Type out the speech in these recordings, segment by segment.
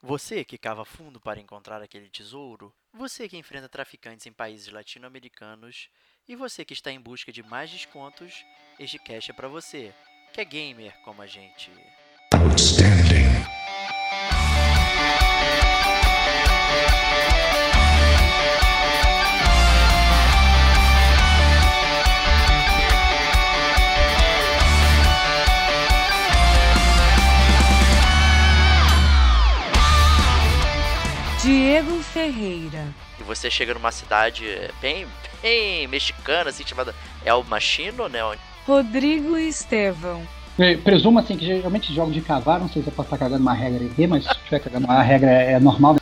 Você que cava fundo para encontrar aquele tesouro, você que enfrenta traficantes em países latino-americanos e você que está em busca de mais descontos, este cash é para você, que é gamer como a gente. Outstanding. Ferreira. E você chega numa cidade bem, bem mexicana, assim, chamada El Machino, né? Rodrigo Estevão. É, Presumo assim que geralmente jogos de cavar, não sei se eu posso estar cagando uma regra aqui, mas se estiver cagando uma regra é normal. né?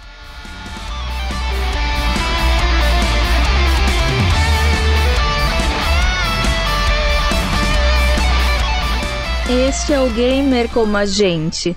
Este é o Gamer como a gente.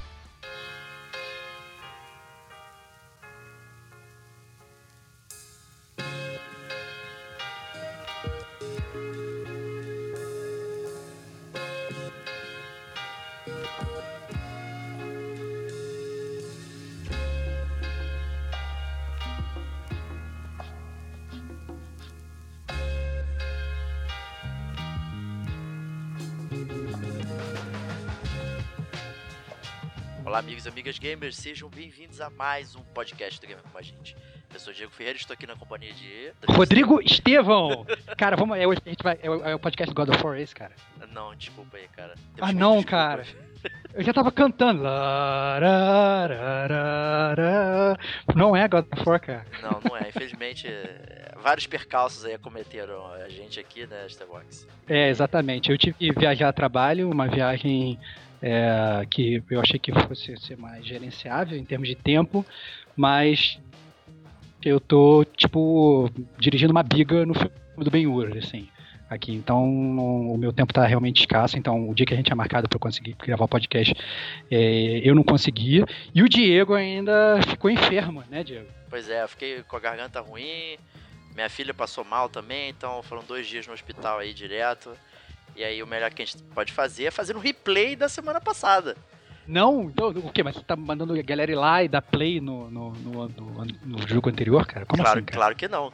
Olá, amigos e amigas gamers, sejam bem-vindos a mais um podcast do Gamer como a gente. Eu sou o Diego Ferreira, estou aqui na companhia de. Rodrigo Estevão! Cara, vamos. É, hoje a gente vai, é, o, é o podcast God of War esse, cara. Não, desculpa aí, cara. Ah, não, cara. Eu já tava cantando. Não é God of War, cara. Não, não é. Infelizmente, é, vários percalços aí acometeram a gente aqui, né, Starbox? É, exatamente. Eu tive que viajar a trabalho, uma viagem é, que eu achei que fosse ser mais gerenciável em termos de tempo, mas eu tô, tipo, dirigindo uma biga no filme do Ben-Hur, assim, aqui. Então, o meu tempo tá realmente escasso, então o dia que a gente tinha marcado para conseguir gravar o podcast, é, eu não conseguia. E o Diego ainda ficou enfermo, né, Diego? Pois é, eu fiquei com a garganta ruim, minha filha passou mal também, então foram dois dias no hospital aí direto. E aí o melhor que a gente pode fazer é fazer um replay da semana passada. Não, não, o quê? Mas você tá mandando a galera ir lá e dar play no, no, no, no- no jogo anterior, cara? Como claro, assim, cara? claro que não.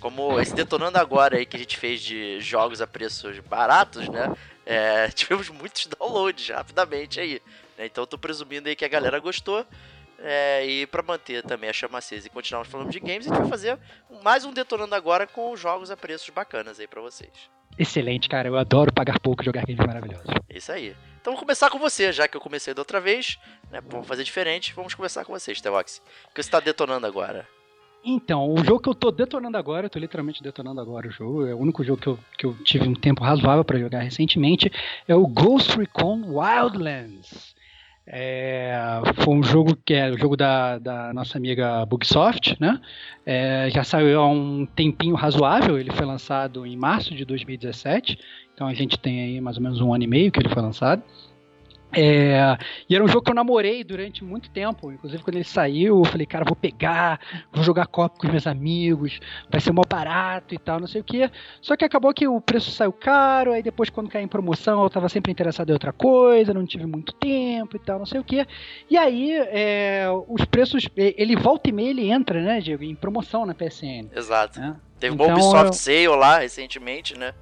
Como esse detonando agora aí que a gente fez de jogos a preços baratos, né? é, tivemos muitos downloads rapidamente aí. né? Então eu tô presumindo aí que a galera gostou. É, e pra manter também a chama acesa e continuarmos falando de games, a gente vai fazer mais um detonando agora com jogos a preços bacanas aí pra vocês. Excelente, cara. Eu adoro pagar pouco e jogar games maravilhosos. Isso aí. Então vamos começar com você, já que eu comecei da outra vez, né? Vamos fazer diferente. Vamos começar com você, Stevox. O que você tá detonando agora? Então, o jogo que eu tô detonando agora, eu tô literalmente detonando agora o jogo, é o único jogo que eu, que eu tive um tempo razoável pra jogar recentemente, é o Ghost Recon Wildlands. É, foi um jogo que é o jogo da, da nossa amiga Bugsoft, né? É, já saiu há um tempinho razoável, ele foi lançado em março de 2017, então a gente tem aí mais ou menos um ano e meio que ele foi lançado. É, e era um jogo que eu namorei durante muito tempo. Inclusive, quando ele saiu, eu falei, cara, vou pegar, vou jogar copo com os meus amigos, vai ser mó barato e tal, não sei o que. Só que acabou que o preço saiu caro, aí depois, quando caiu em promoção, eu tava sempre interessado em outra coisa, não tive muito tempo e tal, não sei o que. E aí, é, os preços, ele volta e meia, ele entra, né, Diego, em promoção na PSN. Exato. né? Teve Então, um Ubisoft eu- Sale lá recentemente, né?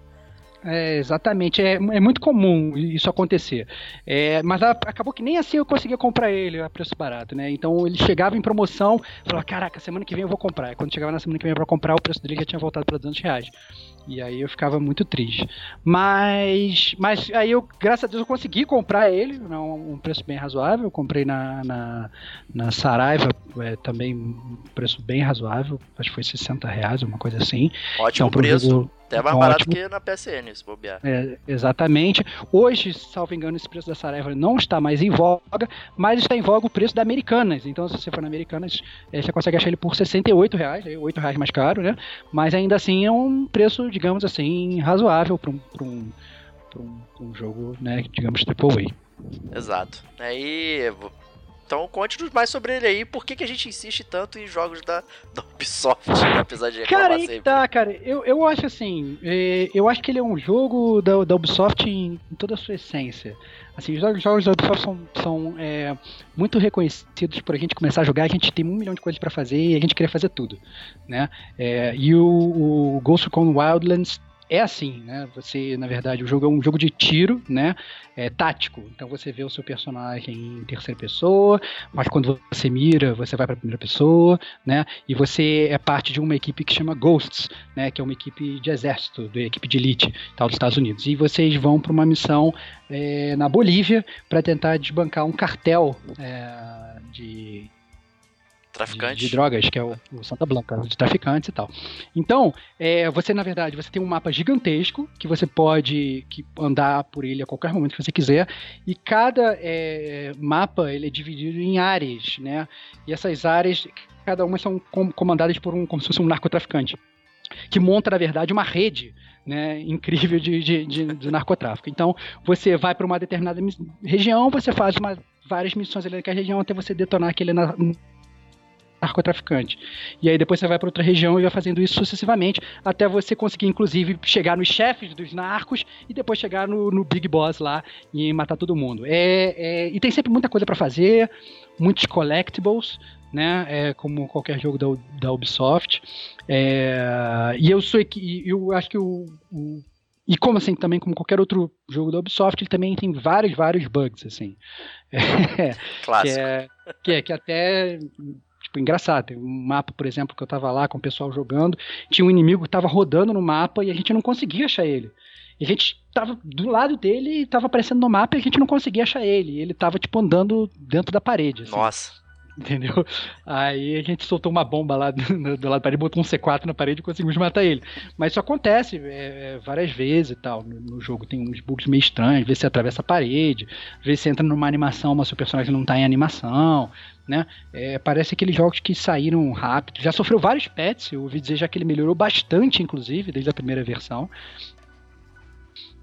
É, exatamente, é, é muito comum isso acontecer. É, mas acabou que nem assim eu conseguia comprar ele a preço barato, né? Então ele chegava em promoção, falava, caraca, semana que vem eu vou comprar. E quando chegava na semana que vem pra comprar, o preço dele já tinha voltado para 200 reais. E aí eu ficava muito triste. Mas, mas aí eu, graças a Deus, eu consegui comprar ele, né, um um preço bem razoável. Eu comprei na, na, na Saraiva, é, também um preço bem razoável, acho que foi 60 reais, uma coisa assim. Ótimo Então, preço. jogo- Até mais ótimo. barato que na PSN, se bobear. é, exatamente. Hoje, salvo engano, esse preço da Saraiva não está mais em voga, mas está em voga o preço da Americanas. Então, se você for na Americanas, eh, você consegue achar ele por 68 reais, é 8 reais mais caro, né? Mas ainda assim é um preço, digamos assim, razoável para um, pra um, um, um jogo, né, digamos, AAA. Exato. Aí, Então conte-nos mais sobre ele aí, por que, que a gente insiste tanto em jogos da, da Ubisoft, né? apesar de Cara, aí sempre. tá, cara. Eu, eu acho assim, é, eu acho que ele é um jogo da, da Ubisoft em, em toda a sua essência. Assim, os jogos, da Ubisoft são, são é, muito reconhecidos por a gente começar a jogar, a gente tem um milhão de coisas pra fazer e a gente queria fazer tudo, né? É, e o, o Ghost Recon Wildlands é assim, né? Você, na verdade, o jogo é um jogo de tiro, né? É tático. Então você vê o seu personagem em terceira pessoa, mas quando você mira, você vai para primeira pessoa, né? E você é parte de uma equipe que chama Ghosts, né? Que é uma equipe de exército, de equipe de elite, tal dos Estados Unidos. E vocês vão para uma missão é, na Bolívia para tentar desbancar um cartel é, de de, Traficante. de drogas, que é o, o Santa Blanca, de traficantes e tal. Então, é, você, na verdade, você tem um mapa gigantesco que você pode que, andar por ele a qualquer momento que você quiser, e cada é, mapa ele é dividido em áreas, né? E essas áreas, cada uma são com- comandadas por um, como se fosse um narcotraficante, que monta, na verdade, uma rede né, incrível de, de, de, de narcotráfico. Então, você vai para uma determinada região, você faz uma, várias missões ali naquela região até você detonar aquele narcotraficante. E aí depois você vai para outra região e vai fazendo isso sucessivamente, até você conseguir, inclusive, chegar nos chefes dos narcos e depois chegar no, no Big Boss lá e matar todo mundo. É, é- e tem sempre muita coisa para fazer, muitos collectibles, né? É, como qualquer jogo da, da Ubisoft. É, e eu sou eu acho que o, o- e como assim também como qualquer outro jogo da Ubisoft, ele também tem vários vários bugs assim. É, que Clássico. é, que é que até tipo engraçado. Tem um mapa, por exemplo, que eu tava lá com o pessoal jogando, tinha um inimigo que tava rodando no mapa e a gente não conseguia achar ele. E a gente tava do lado dele e tava aparecendo no mapa e a gente não conseguia achar ele. Ele tava tipo andando dentro da parede. assim. Nossa. Entendeu? Aí a gente soltou uma bomba lá do, do lado da parede, botou um C4 na parede e conseguimos matar ele. Mas isso acontece é, é, várias vezes e tal. No, no jogo tem uns bugs meio estranhos, às vezes você atravessa a parede, às vezes você entra numa animação, mas seu personagem não tá em animação, né? É, parece aqueles jogos que saíram rápido. Já sofreu vários patches, eu ouvi dizer já que ele melhorou bastante, inclusive, desde a primeira versão.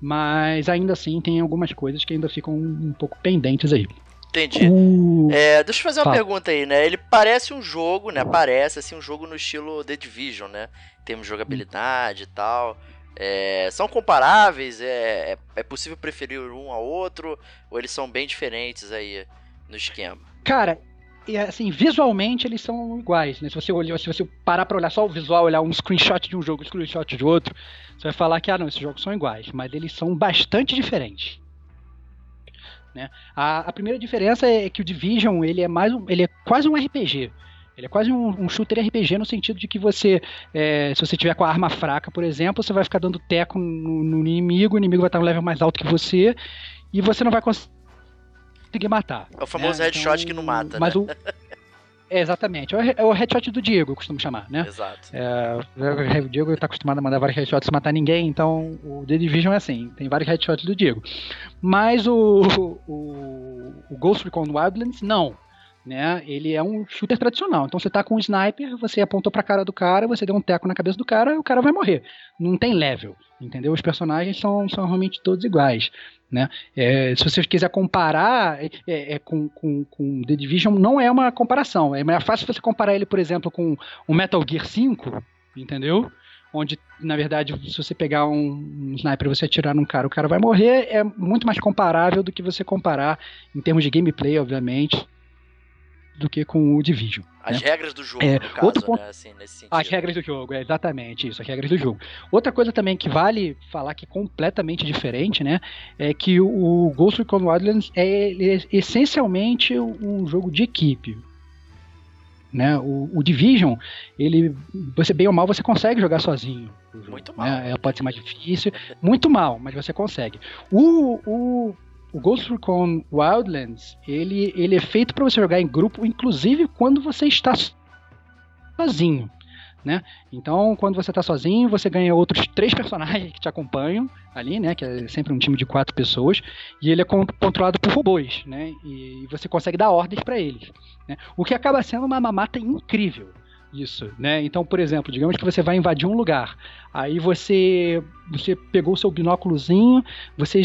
Mas ainda assim tem algumas coisas que ainda ficam um pouco pendentes aí. Entendi. O... É, deixa eu fazer uma Fala. pergunta aí, né? Ele parece um jogo, né? Parece assim um jogo no estilo The Division, né? Em termos de jogabilidade e tal. É, são comparáveis? É, é, é possível preferir um ao outro? Ou eles são bem diferentes aí no esquema? Cara, e, assim, visualmente eles são iguais, né? Se você olhar, se você parar pra olhar só o visual, olhar um screenshot de um jogo, um screenshot de outro, você vai falar que ah, não, esses jogos são iguais, mas eles são bastante diferentes. Né? A, a primeira diferença é que o Division ele é mais um, ele é quase um RPG. Ele é quase um, um shooter RPG no sentido de que você, é, se você tiver com a arma fraca, por exemplo, você vai ficar dando teco no, no inimigo, o inimigo vai estar um level mais alto que você e você não vai conseguir matar. É o famoso né? headshot que não mata, mas né? O... É, exatamente. É o, é o headshot do Diego, eu costumo chamar, né? Exato. É, o Diego tá acostumado a mandar vários headshots sem matar ninguém, então o The Division é assim, tem vários headshots do Diego. Mas o, o, o Ghost Recon Wildlands, não. Né? Ele é um shooter tradicional. Então você tá com um sniper, você apontou pra cara do cara, você deu um teco na cabeça do cara e o cara vai morrer. Não tem level, entendeu? Os personagens são, são realmente todos iguais. Né? É, se você quiser comparar é, é, com, com, com The Division, não é uma comparação. É mais fácil você comparar ele, por exemplo, com o Metal Gear 5, entendeu? Onde, na verdade, se você pegar um, um sniper e você atirar num cara, o cara vai morrer. É muito mais comparável do que você comparar, em termos de gameplay, obviamente, do que com o Division. As né? regras do jogo, É, caso, outro ponto- né? Assim, nesse sentido. As regras do jogo, é exatamente isso, as regras do jogo. Outra coisa também que vale falar que é completamente diferente, né? É que o Ghost Recon Wildlands é, é essencialmente um jogo de equipe. Né? O, o Division, ele, você bem ou mal, você consegue jogar sozinho. jogo, Muito né? mal. É, pode ser mais difícil, muito mal, mas você consegue. O, o, o Ghost Recon Wildlands, ele, ele é feito para você jogar em grupo, inclusive quando você está sozinho. Né? Então, quando você está sozinho, você ganha outros três personagens que te acompanham ali, né? Que é sempre um time de quatro pessoas, e ele é con- controlado por robôs, né? E você consegue dar ordens para eles, né? O que acaba sendo uma mamata incrível. Isso, né? Então, por exemplo, digamos que você vai invadir um lugar, aí você você pegou o seu binóculozinho, você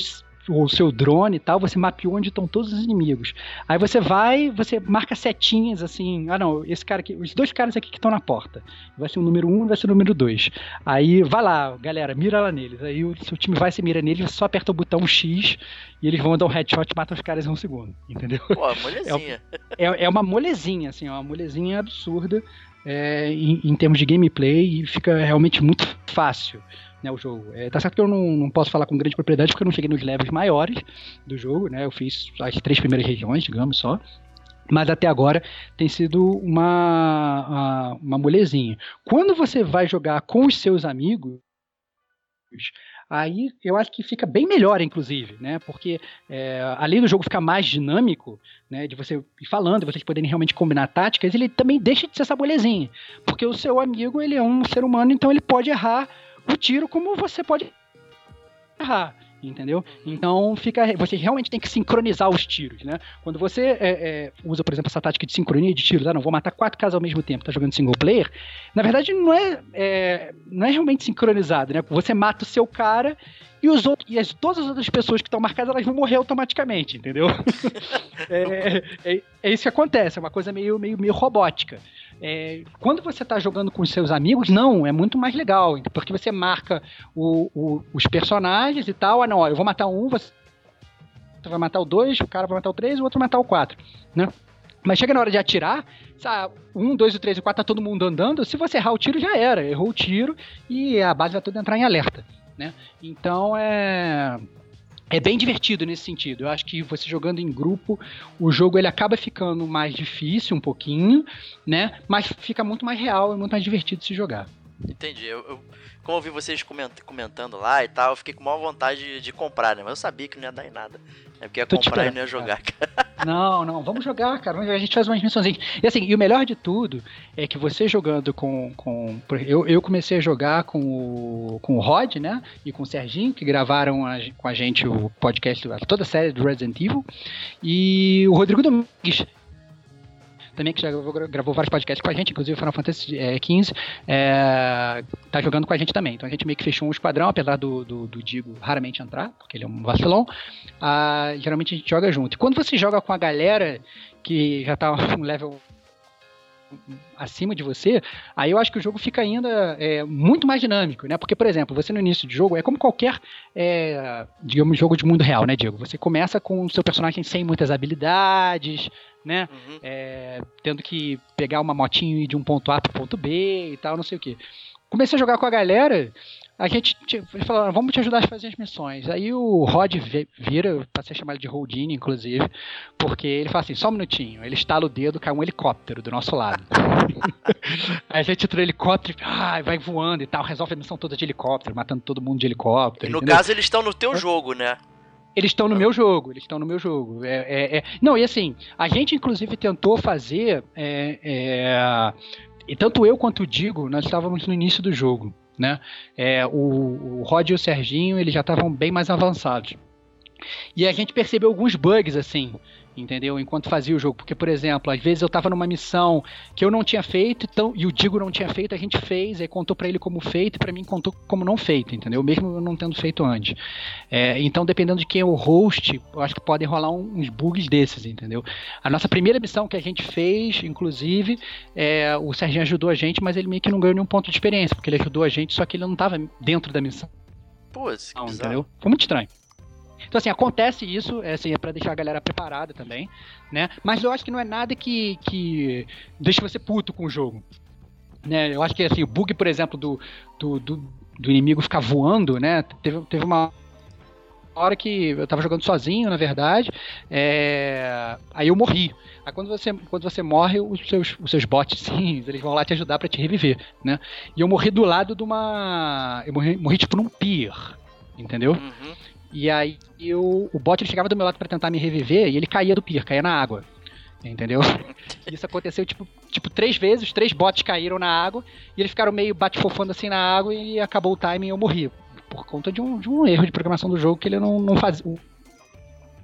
o seu drone e tal, você mapeou onde estão todos os inimigos. Aí você vai, você marca setinhas assim, ah não, esse cara aqui, os dois caras aqui que estão na porta. Vai ser o número um, vai ser o número dois. Aí vai lá, galera, mira lá neles. Aí o seu time vai, se mira neles, você só aperta o botão X e eles vão dar um headshot e matam os caras em um segundo, entendeu? Pô, molezinha. É, é, é uma molezinha, assim, é uma molezinha absurda é, em, em termos de gameplay e fica realmente muito fácil né, o jogo. É, tá certo que eu não, não posso falar com grande propriedade porque eu não cheguei nos levels maiores do jogo, né? Eu fiz as três primeiras regiões, digamos só. Mas até agora tem sido uma, uma molezinha. Quando você vai jogar com os seus amigos, aí eu acho que fica bem melhor, inclusive, né? Porque é, além do jogo ficar mais dinâmico, né? De você ir falando, vocês poderem realmente combinar táticas, ele também deixa de ser essa bolezinha. Porque o seu amigo, ele é um ser humano, então ele pode errar o tiro como você pode errar entendeu? Então fica, você realmente tem que sincronizar os tiros, né? Quando você é, é, usa, por exemplo, essa tática de sincronia de tiros, ah, não, vou matar quatro caras ao mesmo tempo, tá jogando single player, na verdade não é, é não é realmente sincronizado, né? Você mata o seu cara e, os outros, e as, todas as outras pessoas que estão marcadas elas vão morrer automaticamente, entendeu? é, é, é, isso que acontece, é uma coisa meio, meio, meio robótica. É, quando você está jogando com seus amigos, não, é muito mais legal, porque você marca o, o, os personagens e tal. Ah, não, ó, eu vou matar um, você vai matar o dois, o cara vai matar o três, o outro vai matar o quatro, né? Mas chega na hora de atirar, sabe, um, dois, o três e quatro tá todo mundo andando. Se você errar o tiro, já era. Errou o tiro e a base vai toda entrar em alerta né? Então é é bem divertido nesse sentido. Eu acho que você jogando em grupo, o jogo ele acaba ficando mais difícil um pouquinho, né? Mas fica muito mais real e muito mais divertido se jogar. Entendi. Eu, eu, como eu vi vocês comentando lá e tal, eu fiquei com maior vontade de comprar, né? Mas eu sabia que não ia dar em nada. É porque ia Tô comprar e não ia jogar, cara. Não, não, vamos jogar, cara. A gente faz umas missões. E assim, e o melhor de tudo é que você jogando com. com eu, eu comecei a jogar com o, com o Rod, né? E com o Serginho, que gravaram a, com a gente o podcast, toda a série do Resident Evil. E o Rodrigo Domingues, também que já gravou, vários podcasts com a gente, inclusive Final Fantasy XV, é, é, tá jogando com a gente também. Então a gente meio que fechou um esquadrão, apesar do, do, do Digo raramente entrar, porque ele é um vacilão. Ah, geralmente a gente joga junto. E quando você joga com a galera que já tá um level acima de você, aí eu acho que o jogo fica ainda é, muito mais dinâmico, né? Porque, por exemplo, você no início de jogo é como qualquer, é, digamos, jogo de mundo real, né, Diego? Você começa com o seu personagem sem muitas habilidades, né? Uhum. É, tendo que pegar uma motinho e ir de um ponto A para ponto B e tal, não sei o que. Comecei a jogar com a galera, a gente falou, vamos te ajudar a fazer as missões. Aí o Rod vira, passei a chamar ele de Houdini, inclusive, porque ele fala assim, só um minutinho, ele estala o dedo, cai um helicóptero do nosso lado. Aí a gente entra no helicóptero e ah, vai voando e tal, resolve a missão toda de helicóptero, matando todo mundo de helicóptero. E no entendeu? caso eles estão no teu é. jogo, né? Eles estão no meu jogo, eles estão no meu jogo. É, é, é, Não, e assim, a gente inclusive tentou fazer. É, é, e tanto eu quanto o Digo, nós estávamos no início do jogo. Né? É, o, o Rod e o Serginho eles já estavam bem mais avançados. E a gente percebeu alguns bugs assim entendeu? Enquanto fazia o jogo. Porque, por exemplo, às vezes eu tava numa missão que eu não tinha feito, então, e o Digo não tinha feito, a gente fez, aí contou para ele como feito e para mim contou como não feito, entendeu? Mesmo eu não tendo feito antes. É, então, dependendo de quem é o host, eu acho que podem rolar uns bugs desses, entendeu? A nossa primeira missão que a gente fez, inclusive, é, o Serginho ajudou a gente, mas ele meio que não ganhou nenhum ponto de experiência, porque ele ajudou a gente, só que ele não tava dentro da missão. Pô, que não, entendeu? Foi muito estranho. Então, assim, acontece isso, é, assim, é para deixar a galera preparada também, né? Mas eu acho que não é nada que, que deixe você puto com o jogo. Né? Eu acho que, assim, o bug, por exemplo, do, do, do, do inimigo ficar voando, né? Teve, teve uma hora que eu tava jogando sozinho, na verdade, é... aí eu morri. Aí quando você, quando você morre, os seus, os seus sim, eles vão lá te ajudar para te reviver, né? E eu morri do lado de uma... Eu morri, morri tipo num pier, entendeu? Uhum. E aí eu, o bot ele chegava do meu lado para tentar me reviver e ele caía do pier, caía na água. Entendeu? Isso aconteceu tipo, tipo três vezes, três bots caíram na água e eles ficaram meio bate-fofando assim na água e acabou o timing e eu morri. Por conta de um, de um erro de programação do jogo que ele não, não fazia.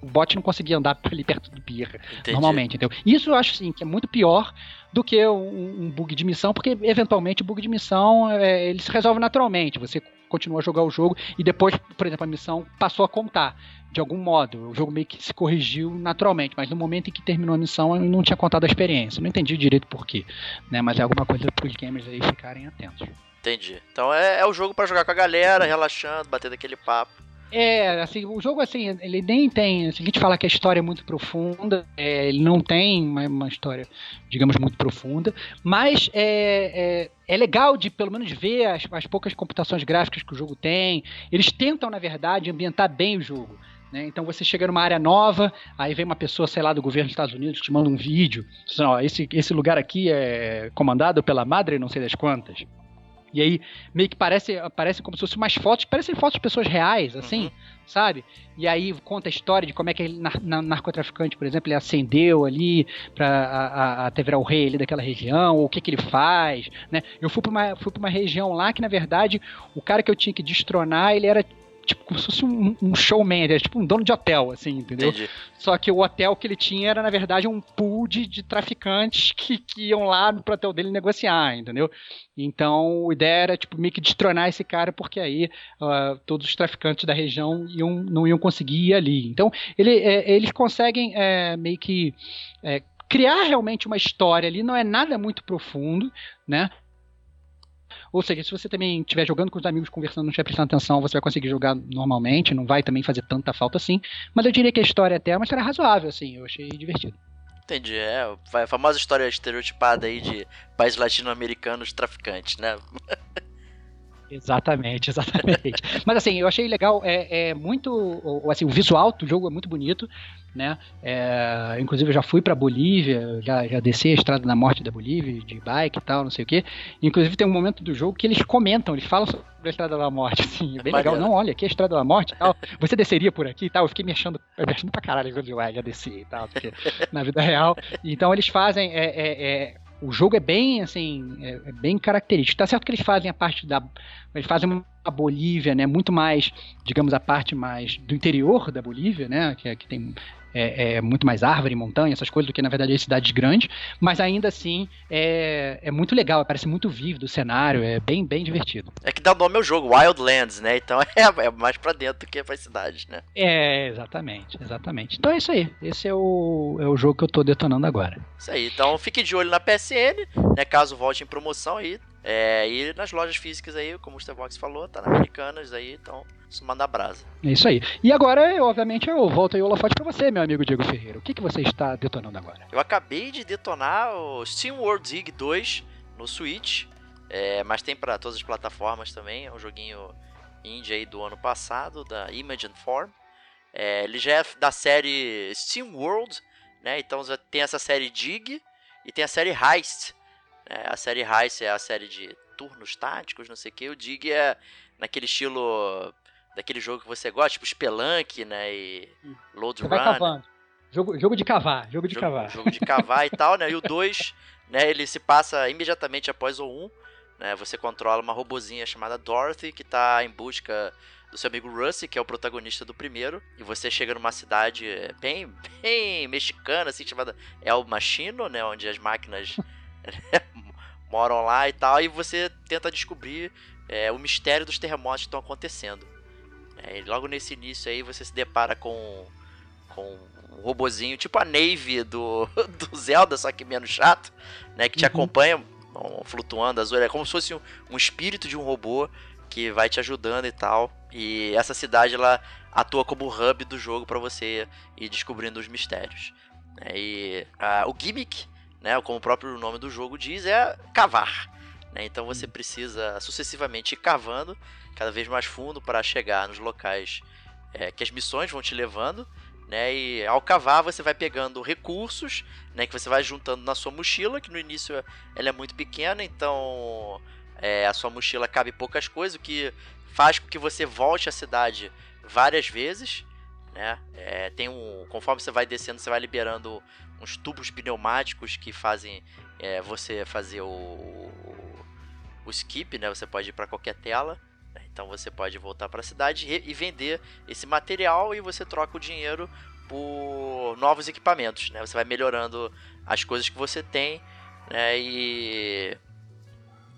O bot não conseguia andar ali perto do Birra, Entendi. normalmente, entendeu? Isso eu acho, sim, que é muito pior do que um, um bug de missão, porque, eventualmente, o bug de missão, é, ele se resolve naturalmente, você continua a jogar o jogo e depois, por exemplo, a missão passou a contar de algum modo. O jogo meio que se corrigiu naturalmente, mas no momento em que terminou a missão, eu não tinha contado a experiência. Não entendi direito por quê, né? Mas é alguma coisa para os gamers aí ficarem atentos. Entendi. Então é, é o jogo pra jogar com a galera, relaxando, batendo aquele papo. É, assim, o jogo, assim, ele nem tem. Assim, a gente fala que a história é muito profunda, é, ele não tem uma, uma história, digamos, muito profunda, mas é, é, é legal de pelo menos ver as, as poucas computações gráficas que o jogo tem. Eles tentam, na verdade, ambientar bem o jogo. Né? Então você chega numa área nova, aí vem uma pessoa, sei lá, do governo dos Estados Unidos te manda um vídeo. Dizendo, ó, esse, esse lugar aqui é comandado pela madre não sei das quantas. E aí meio que parece, parece como se fossem umas fotos, parecem fotos de pessoas reais, assim, Uhum. sabe? E aí conta a história de como é que ele, nar- na- narcotraficante, por exemplo, ele acendeu ali pra a- a- até virar o rei ali daquela região, ou o que que ele faz, né? Eu fui pra uma, fui pra uma região lá que, na verdade, o cara que eu tinha que destronar, ele era tipo como se fosse um, um showman, ele era tipo um dono de hotel, assim, entendeu? Entendi. Só que o hotel que ele tinha era, na verdade, um pool de, de traficantes que, que iam lá pro hotel dele negociar, entendeu? Então, a ideia era, tipo, meio que destronar esse cara, porque aí ah, todos os traficantes da região iam, não iam conseguir ir ali. Então, ele, é, eles conseguem é, meio que é, criar realmente uma história ali, não é nada muito profundo, né? Ou seja, se você também estiver jogando com os amigos, conversando, não estiver prestando atenção, você vai conseguir jogar normalmente, não vai também fazer tanta falta assim. Mas eu diria que a história até é uma história razoável, assim, eu achei divertido. Entendi. É a famosa história estereotipada aí de países latino-americanos traficantes, né? Exatamente, exatamente. Mas assim, eu achei legal, é, é muito, assim, o visual do jogo é muito bonito, né? É, inclusive eu já fui pra Bolívia, já, já desci a Estrada da Morte da Bolívia, de bike e tal, não sei o quê. Inclusive tem um momento do jogo que eles comentam, eles falam sobre a Estrada da Morte, assim, é bem legal. Não, olha, aqui é a Estrada da Morte e tal. Você desceria por aqui e tal. Eu fiquei me achando, me achando pra caralho, eu ah, já desci e tal, porque na vida real. Então eles fazem, é, é, é, o jogo é bem, assim, é, é bem característico. Tá certo que eles fazem a parte da eles fazem a Bolívia, né, muito mais, digamos, a parte mais do interior da Bolívia, né, que, é- que tem é, é muito mais árvore, montanha, essas coisas, do que na verdade as cidades grandes, mas ainda assim é, é muito legal, parece muito vívido o cenário, é bem, bem divertido. É que dá o nome ao jogo, Wildlands, né? Então é, é mais pra dentro do que pra cidade, né? É, exatamente, exatamente. Então é isso aí, esse é o, é o jogo que eu tô detonando agora. Isso aí. Então fique de olho na PSN, né? Caso volte em promoção aí. É, e nas lojas físicas aí, como o Starbox falou, tá na Americanas aí, então isso manda brasa. É isso aí. E agora, eu, obviamente, eu volto aí o holofote pra você, meu amigo Diego Ferreira. O que, que você está detonando agora? Eu acabei de detonar o Steam World Dig 2 no Switch, é, mas tem pra todas as plataformas também. É um joguinho indie aí do ano passado, da Imogen Form. É, ele já é da série Steam World, né? Então tem essa série Dig e tem a série Heist. Né? a série Heist é a série de turnos táticos, não sei o que. O Dig é naquele estilo daquele jogo que você gosta, tipo Spelunk, né? E Load Você vai Run. cavando. Jogo, jogo de cavar, jogo de jogo, cavar. jogo de cavar e tal, né? E o 2, né, ele se passa imediatamente após o 1, né? Você controla uma robozinha chamada Dorothy que tá em busca do seu amigo Rusty, que é o protagonista do primeiro, e você chega numa cidade bem, bem mexicana, assim, chamada El Machino, né, onde as máquinas moram lá e tal, e você tenta descobrir é, o mistério dos terremotos que estão acontecendo. É, e logo nesse início aí você se depara com, com um robozinho, tipo a Nave do, do Zelda, só que menos chato, né? Que te Uhum. acompanha um, flutuando azul. É como se fosse um, um espírito de um robô que vai te ajudando e tal. E essa cidade ela atua como hub do jogo para você ir descobrindo os mistérios. né? E ah, o gimmick, né? Como o próprio nome do jogo diz, é cavar. né? Então você precisa sucessivamente ir cavando cada vez mais fundo para chegar nos locais é, que as missões vão te levando, né? E ao cavar você vai pegando recursos, né? Que você vai juntando na sua mochila, que no início ela é muito pequena, então é, a sua mochila cabe poucas coisas, o que faz com que você volte à cidade várias vezes, né? É, tem um, conforme você vai descendo, você vai liberando uns tubos pneumáticos que fazem é, você fazer o, o, o skip, né? Você pode ir para qualquer tela. né? Então você pode voltar para a cidade e, e vender esse material e você troca o dinheiro por novos equipamentos, né? Você vai melhorando as coisas que você tem, né? E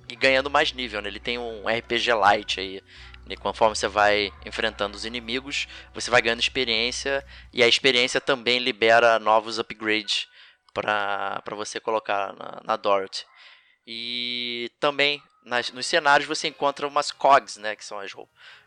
e ganhando mais nível, né? Ele tem um RPG light aí. E conforme você vai enfrentando os inimigos, você vai ganhando experiência e a experiência também libera novos upgrades para você colocar na, na Dorothy. E também nas, nos cenários você encontra umas cogs, né, que são as,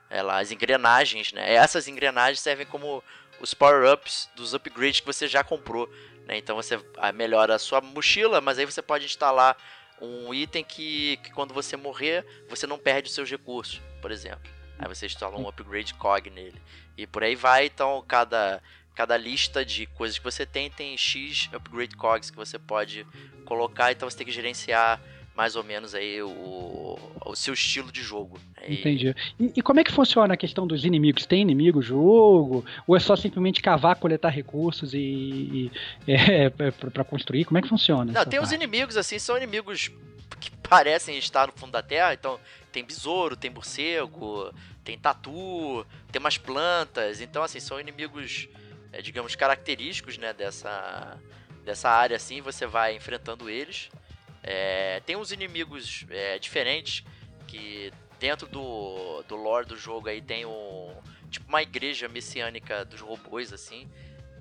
ela, as engrenagens, né? Essas engrenagens servem como os power-ups dos upgrades que você já comprou, né? Então você ah, melhora a sua mochila, mas aí você pode instalar um item que, que quando você morrer, você não perde os seus recursos, por exemplo. Aí você instala um upgrade cog nele. E por aí vai, então cada cada lista de coisas que você tem tem X upgrade cogs que você pode colocar, então você tem que gerenciar mais ou menos aí o, o seu estilo de jogo. Entendi. E, e, como é que funciona a questão dos inimigos? Tem inimigo jogo? Ou é só simplesmente cavar, coletar recursos e, e é, é para construir? Como é que funciona? Não, tem parte? os inimigos assim, são inimigos parecem estar no fundo da terra, então tem besouro, tem morcego, tem tatu, tem umas plantas, então assim, são inimigos, é, digamos, característicos, né, dessa, dessa área assim, você vai enfrentando eles. É, tem uns inimigos é, diferentes que dentro do, do lore do jogo aí tem um tipo uma igreja messiânica dos robôs assim,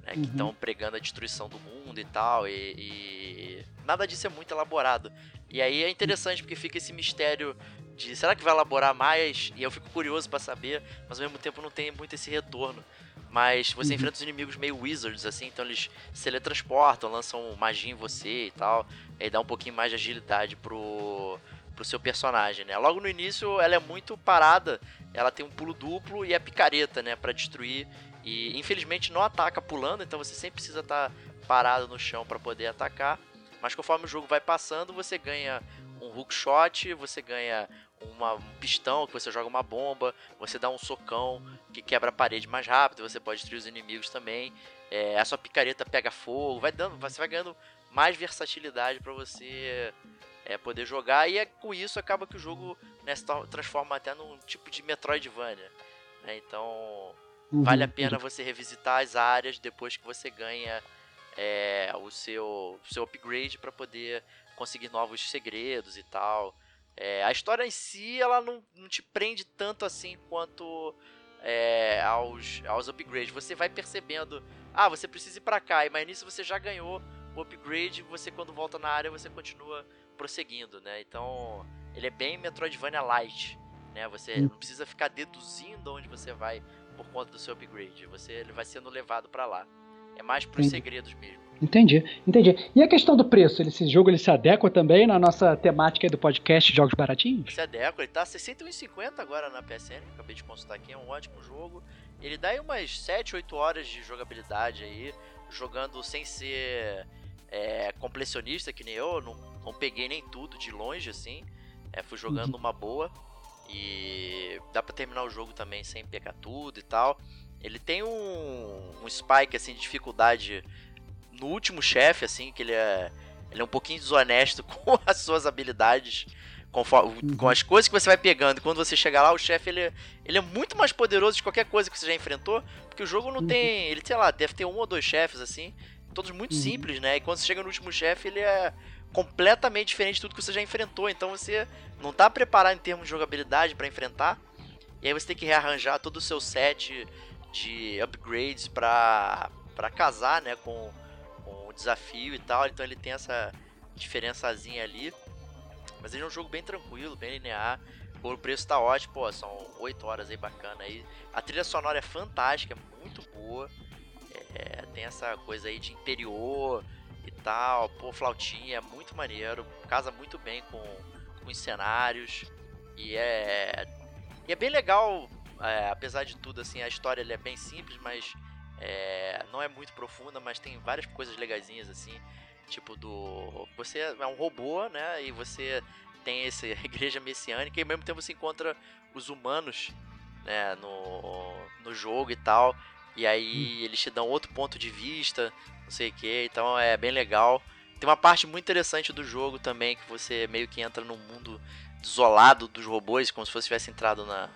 né, que estão uhum. pregando a destruição do mundo e tal e, e, nada disso é muito elaborado. E aí é interessante porque fica esse mistério de será que vai elaborar mais? E eu fico curioso para saber, mas ao mesmo tempo não tem muito esse retorno. Mas você uhum. enfrenta os inimigos meio wizards, assim, então eles se teletransportam, lançam magia em você e tal. E aí dá um pouquinho mais de agilidade pro, pro seu personagem, né? Logo no início ela é muito parada, ela tem um pulo duplo e é picareta, né? para destruir. E infelizmente não ataca pulando, então você sempre precisa estar tá parado no chão para poder atacar. Mas conforme o jogo vai passando, você ganha um hookshot, você ganha uma, um pistão que você joga uma bomba, você dá um socão que quebra a parede mais rápido, você pode destruir os inimigos também. É, a sua picareta pega fogo, vai dando, você vai ganhando mais versatilidade para você é, poder jogar e é, com isso acaba que o jogo né, se transforma até num tipo de Metroidvania. Né? Então uhum, vale a pena você revisitar as áreas depois que você ganha é, o seu, seu upgrade para poder conseguir novos segredos e tal. É, a história em si, ela não, não te prende tanto assim quanto é, aos, aos upgrades. Você vai percebendo, ah, você precisa ir pra cá, mas nisso você já ganhou o upgrade, você quando volta na área, você continua prosseguindo, né? Então, ele é bem Metroidvania Light, né? Você hum. não precisa ficar deduzindo onde você vai por conta do seu upgrade. Você ele vai sendo levado para lá. É mais pros Entendi. segredos mesmo. Entendi, entendi. E a questão do preço? Esse jogo ele se adequa também na nossa temática do podcast Jogos Baratinhos? Se adequa, ele tá R$ 61,50 agora na PSN, acabei de consultar aqui, é um ótimo jogo. Ele dá aí umas 7, 8 horas de jogabilidade aí, jogando sem ser é, completionista que nem eu, não, não peguei nem tudo de longe assim, é, fui jogando uhum. uma boa. E dá pra terminar o jogo também sem pegar tudo e tal. Ele tem um, um spike assim de dificuldade no último chefe, assim, que ele é, ele é um pouquinho desonesto com as suas habilidades, conforme, uhum. com as coisas que você vai pegando. Quando você chegar lá, o chefe ele, é, ele é muito mais poderoso de qualquer coisa que você já enfrentou, porque o jogo não uhum. tem, ele sei lá, deve ter um ou dois chefes assim, todos muito uhum. simples, né? E quando você chega no último chefe, ele é completamente diferente de tudo que você já enfrentou, então você não tá preparado em termos de jogabilidade para enfrentar. E aí você tem que rearranjar todo o seu set de upgrades para para casar, né, com, com o desafio e tal. Então ele tem essa diferençazinha ali. Mas ele é um jogo bem tranquilo, bem linear. O preço tá ótimo, pô, são 8 horas aí bacana aí. A trilha sonora é fantástica, é muito boa. É, tem essa coisa aí de interior e tal, pô, flautinha, é muito maneiro. Casa muito bem com, com os cenários. E é. E é bem legal é, apesar de tudo, assim, a história é bem simples, mas é, não é muito profunda, mas tem várias coisas legazinhas, assim. Tipo do. Você é um robô, né? E você tem essa igreja messiânica e ao mesmo tempo você encontra os humanos né, no, no jogo e tal. E aí hum. eles te dão outro ponto de vista, não sei o que, então é bem legal. Tem uma parte muito interessante do jogo também, que você meio que entra no mundo desolado dos robôs, como se você tivesse entrado na,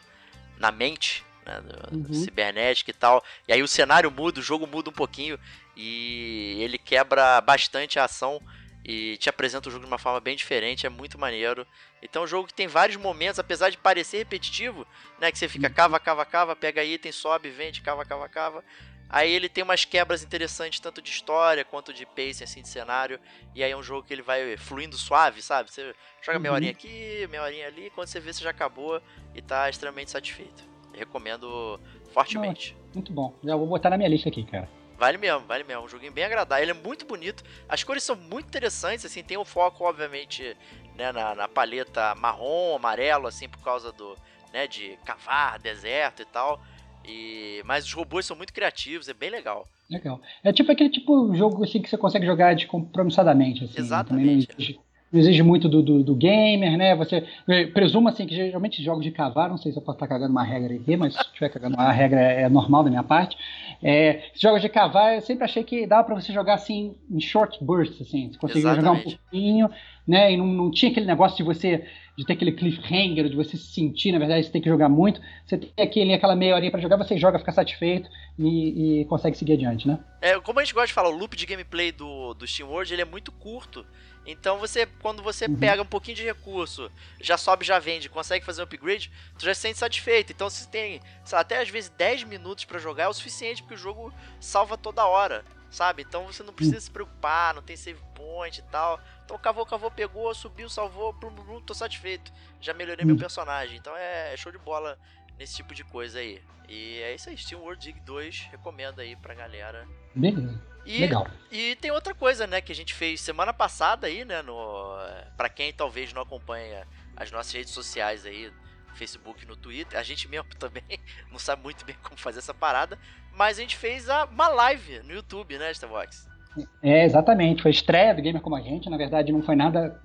na mente né? Do, Uhum. cibernética e tal. E aí o cenário muda, o jogo muda um pouquinho e ele quebra bastante a ação e te apresenta o jogo de uma forma bem diferente, é muito maneiro. Então é um jogo que tem vários momentos, apesar de parecer repetitivo, né? Que você fica cava, cava, cava, pega item, sobe, vende, cava, cava, cava. Aí ele tem umas quebras interessantes, tanto de história quanto de pace, assim, de cenário. E aí é um jogo que ele vai fluindo suave, sabe? Você joga meia Uhum. horinha aqui, meia horinha ali, quando você vê, você já acabou e tá extremamente satisfeito. Recomendo fortemente. Muito bom. Já vou botar na minha lista aqui, cara. Vale mesmo, vale mesmo. Um joguinho bem agradável. Ele é muito bonito. As cores são muito interessantes, assim. Tem o foco, obviamente, né, na, na paleta marrom, amarelo, assim, por causa do, né, de cavar, deserto e tal. E, mas os robôs são muito criativos, é bem legal. Legal. É tipo aquele tipo jogo assim que você consegue jogar descompromissadamente. Assim, Exatamente. Também não exige, muito do, do, do gamer, né? Você eh, presumo assim que geralmente jogos de cavar, não sei se eu posso estar cagando uma regra aqui, mas se estiver cagando uma regra é normal da minha parte. É, jogos de cavar, eu sempre achei que dava pra você jogar assim em short bursts, assim. Você conseguia jogar um pouquinho, né? E não, não tinha aquele negócio de você de ter aquele cliffhanger, de você se sentir, na verdade, você tem que jogar muito. Você tem aquele, aquela meia horinha pra jogar, você joga, fica satisfeito e, e consegue seguir adiante, né? É, como a gente gosta de falar, o loop de gameplay do, do Steam World ele é muito curto. Então você, quando você Uhum. pega um pouquinho de recurso, já sobe, já vende, consegue fazer um upgrade, tu já se sente satisfeito. Então se tem, lá, até às vezes 10 minutos pra jogar é o suficiente, porque o jogo salva toda hora, sabe? Então você não precisa se preocupar, não tem save point e tal. Então cavou, cavou, pegou, subiu, salvou, plum, plum, tô satisfeito. Já melhorei meu Hum. personagem. Então é show de bola nesse tipo de coisa aí. E é isso aí, Steam World Dig 2, recomendo aí pra galera. Beleza. E, Legal. e tem outra coisa, né, que a gente fez semana passada aí, né, no para quem talvez não acompanha as nossas redes sociais aí, no Facebook, no Twitter, a gente mesmo também não sabe muito bem como fazer essa parada, mas a gente fez a, uma live no YouTube, né, Starbox? É, exatamente. Foi a estreia do Gamer Como a Gente. Na verdade, não foi nada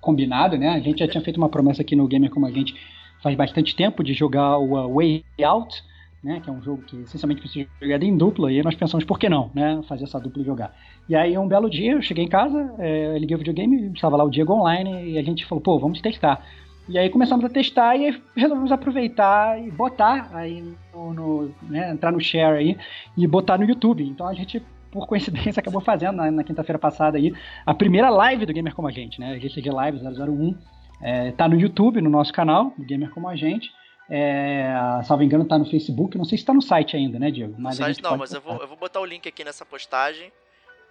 combinado, né? A gente já tinha feito uma promessa aqui no Gamer Como a Gente faz bastante tempo de jogar o Way Out, né? Que é um jogo que essencialmente precisa ser jogado em dupla. E aí nós pensamos, por que não, né? Fazer essa dupla jogar. E aí, um belo dia, eu cheguei em casa, é, liguei o videogame, estava lá o Diego online, e a gente falou, pô, vamos testar. E aí começamos a testar e resolvemos aproveitar e botar aí no, no- né, entrar no share aí e botar no YouTube. Então a gente por coincidência, acabou fazendo na, na quinta-feira passada aí a primeira live do Gamer Como a Gente, né? GCG Live 001. É, tá no YouTube, no nosso canal, Gamer Como a Gente. É, salvo engano, tá no Facebook. Não sei se tá no site ainda, né, Diego? No a site não, mas eu vou, eu vou botar o link aqui nessa postagem.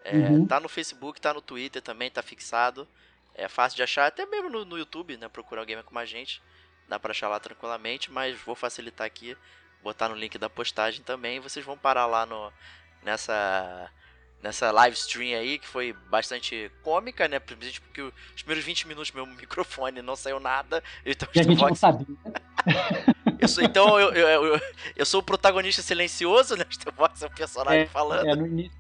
É, Uhum. Tá no Facebook, tá no Twitter também, tá fixado. É fácil de achar, até mesmo no, no YouTube, né? Procurar o Gamer como a gente. Dá pra achar lá tranquilamente, mas vou facilitar aqui, botar no link da postagem também. Vocês vão parar lá no, nessa, nessa live stream aí, que foi bastante cômica, né? Principalmente porque os primeiros 20 minutos meu microfone não saiu nada. Então, E a gente não Starbox- sabia. Eu sou, então eu, eu, eu, eu sou o protagonista silencioso, né? O Starbox é o personagem falando. É, no início.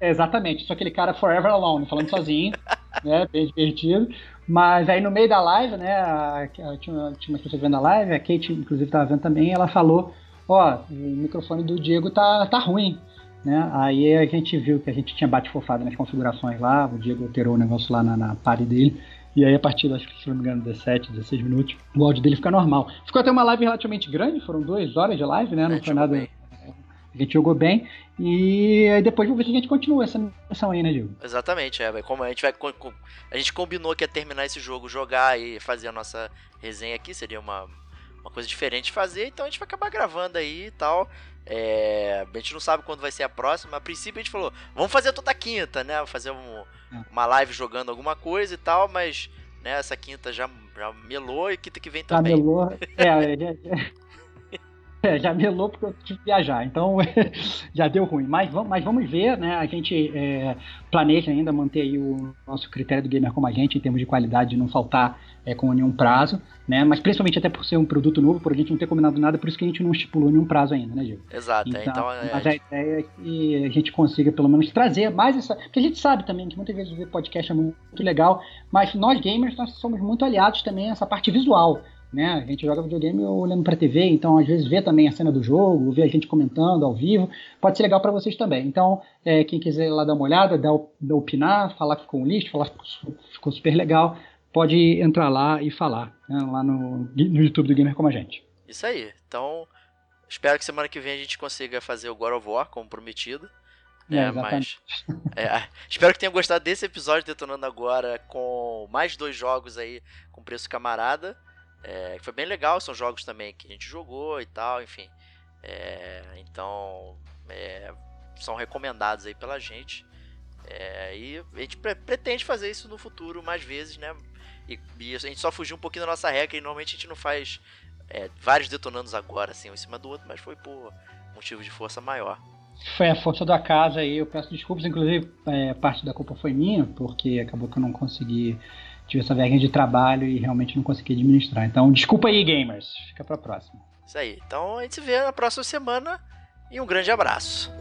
É, exatamente, sou aquele cara forever alone, falando sozinho, né? Bem divertido. Mas aí no meio da live, né? A, a, tinha, tinha umas pessoas vendo a live, a Kate, inclusive, estava vendo também, ela falou: Ó, o microfone do Diego tá, tá ruim. Né? Aí a gente viu que a gente tinha bate-fofado nas configurações lá, o Diego alterou o negócio lá na, na party dele. E aí, a partir, acho que se não me engano, 17, 16 minutos, o áudio dele fica normal. Ficou até uma live relativamente grande, foram duas horas de live, né? Não gente foi nada. bem. A gente jogou bem. E aí depois vamos ver se a gente continua essa missão aí, né, Diego? Exatamente, é. Como a gente vai. A gente combinou que ia terminar esse jogo, jogar e fazer a nossa resenha aqui. Seria uma, uma coisa diferente de fazer, então a gente vai acabar gravando aí e tal. É, a gente não sabe quando vai ser a próxima. A princípio a gente falou, vamos fazer toda quinta, né? Fazer um- uma live jogando alguma coisa e tal, mas né, essa quinta já, já melou e quinta que vem Já também. melou. É, já, já- é, já melou porque eu tive que viajar, então já deu ruim. Mas vamos, mas vamos ver, né? A gente é, planeja ainda manter aí o nosso critério do gamer como a gente, em termos de qualidade, de não faltar é, com nenhum prazo, né? Mas principalmente até por ser um produto novo, por a gente não ter combinado nada, por isso que a gente não estipulou nenhum prazo ainda, né, Diego? Exato, é, então é, mas a ideia é que a gente consiga pelo menos trazer mais essa. Porque a gente sabe também que muitas vezes o podcast é muito legal, mas nós gamers nós somos muito aliados também a essa parte visual. Né? A gente joga videogame olhando pra TV, então às vezes vê também a cena do jogo, vê a gente comentando ao vivo, pode ser legal para vocês também. Então, é, quem quiser lá dar uma olhada, dar, dar opinar, falar que ficou um lixo, falar que ficou, ficou super legal, pode entrar lá e falar, né? lá no, no YouTube do Gamer Como a Gente. Isso aí. Então, Espero que semana que vem a gente consiga fazer o God of War, como prometido. É, É, mas. é, espero que tenham gostado desse episódio detonando agora com mais dois jogos aí com preço camarada. É, que foi bem legal, são jogos também que a gente jogou e tal, enfim. É, então, é, são recomendados aí pela gente. É, e a gente pre- pretende fazer isso no futuro mais vezes, né? E, e a gente só fugiu um pouquinho da nossa regra e normalmente a gente não faz é, vários detonandos agora, assim, um em cima do outro, mas foi por motivo de força maior. Foi a força da casa aí, eu peço desculpas, inclusive é, parte da culpa foi minha, porque acabou que eu não consegui, tive essa vergonha de trabalho e realmente não consegui administrar. Então, desculpa aí, gamers, fica pra próxima. Isso aí. Então a gente se vê na próxima semana e um grande abraço.